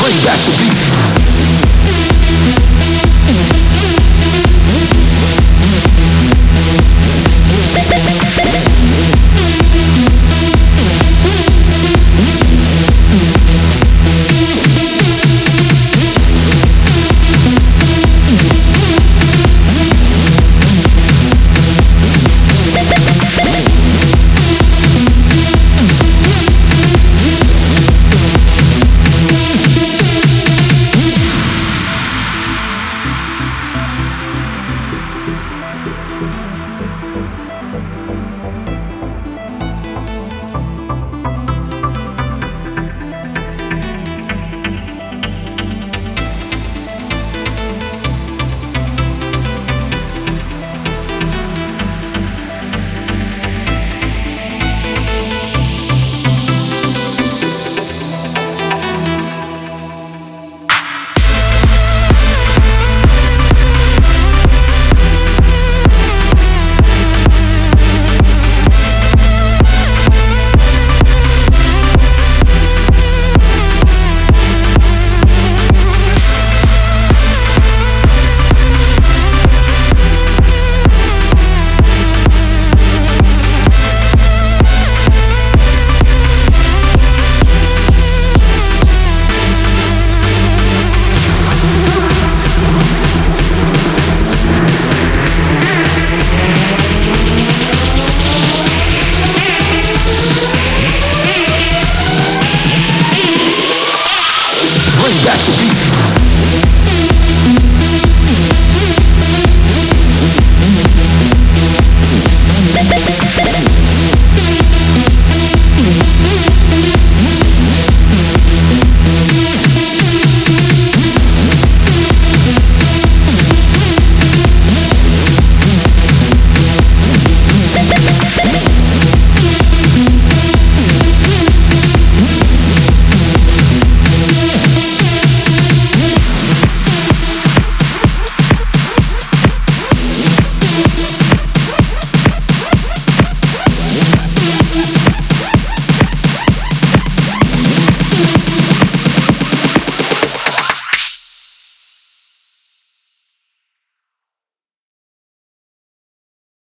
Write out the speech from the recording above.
Bring back the beat.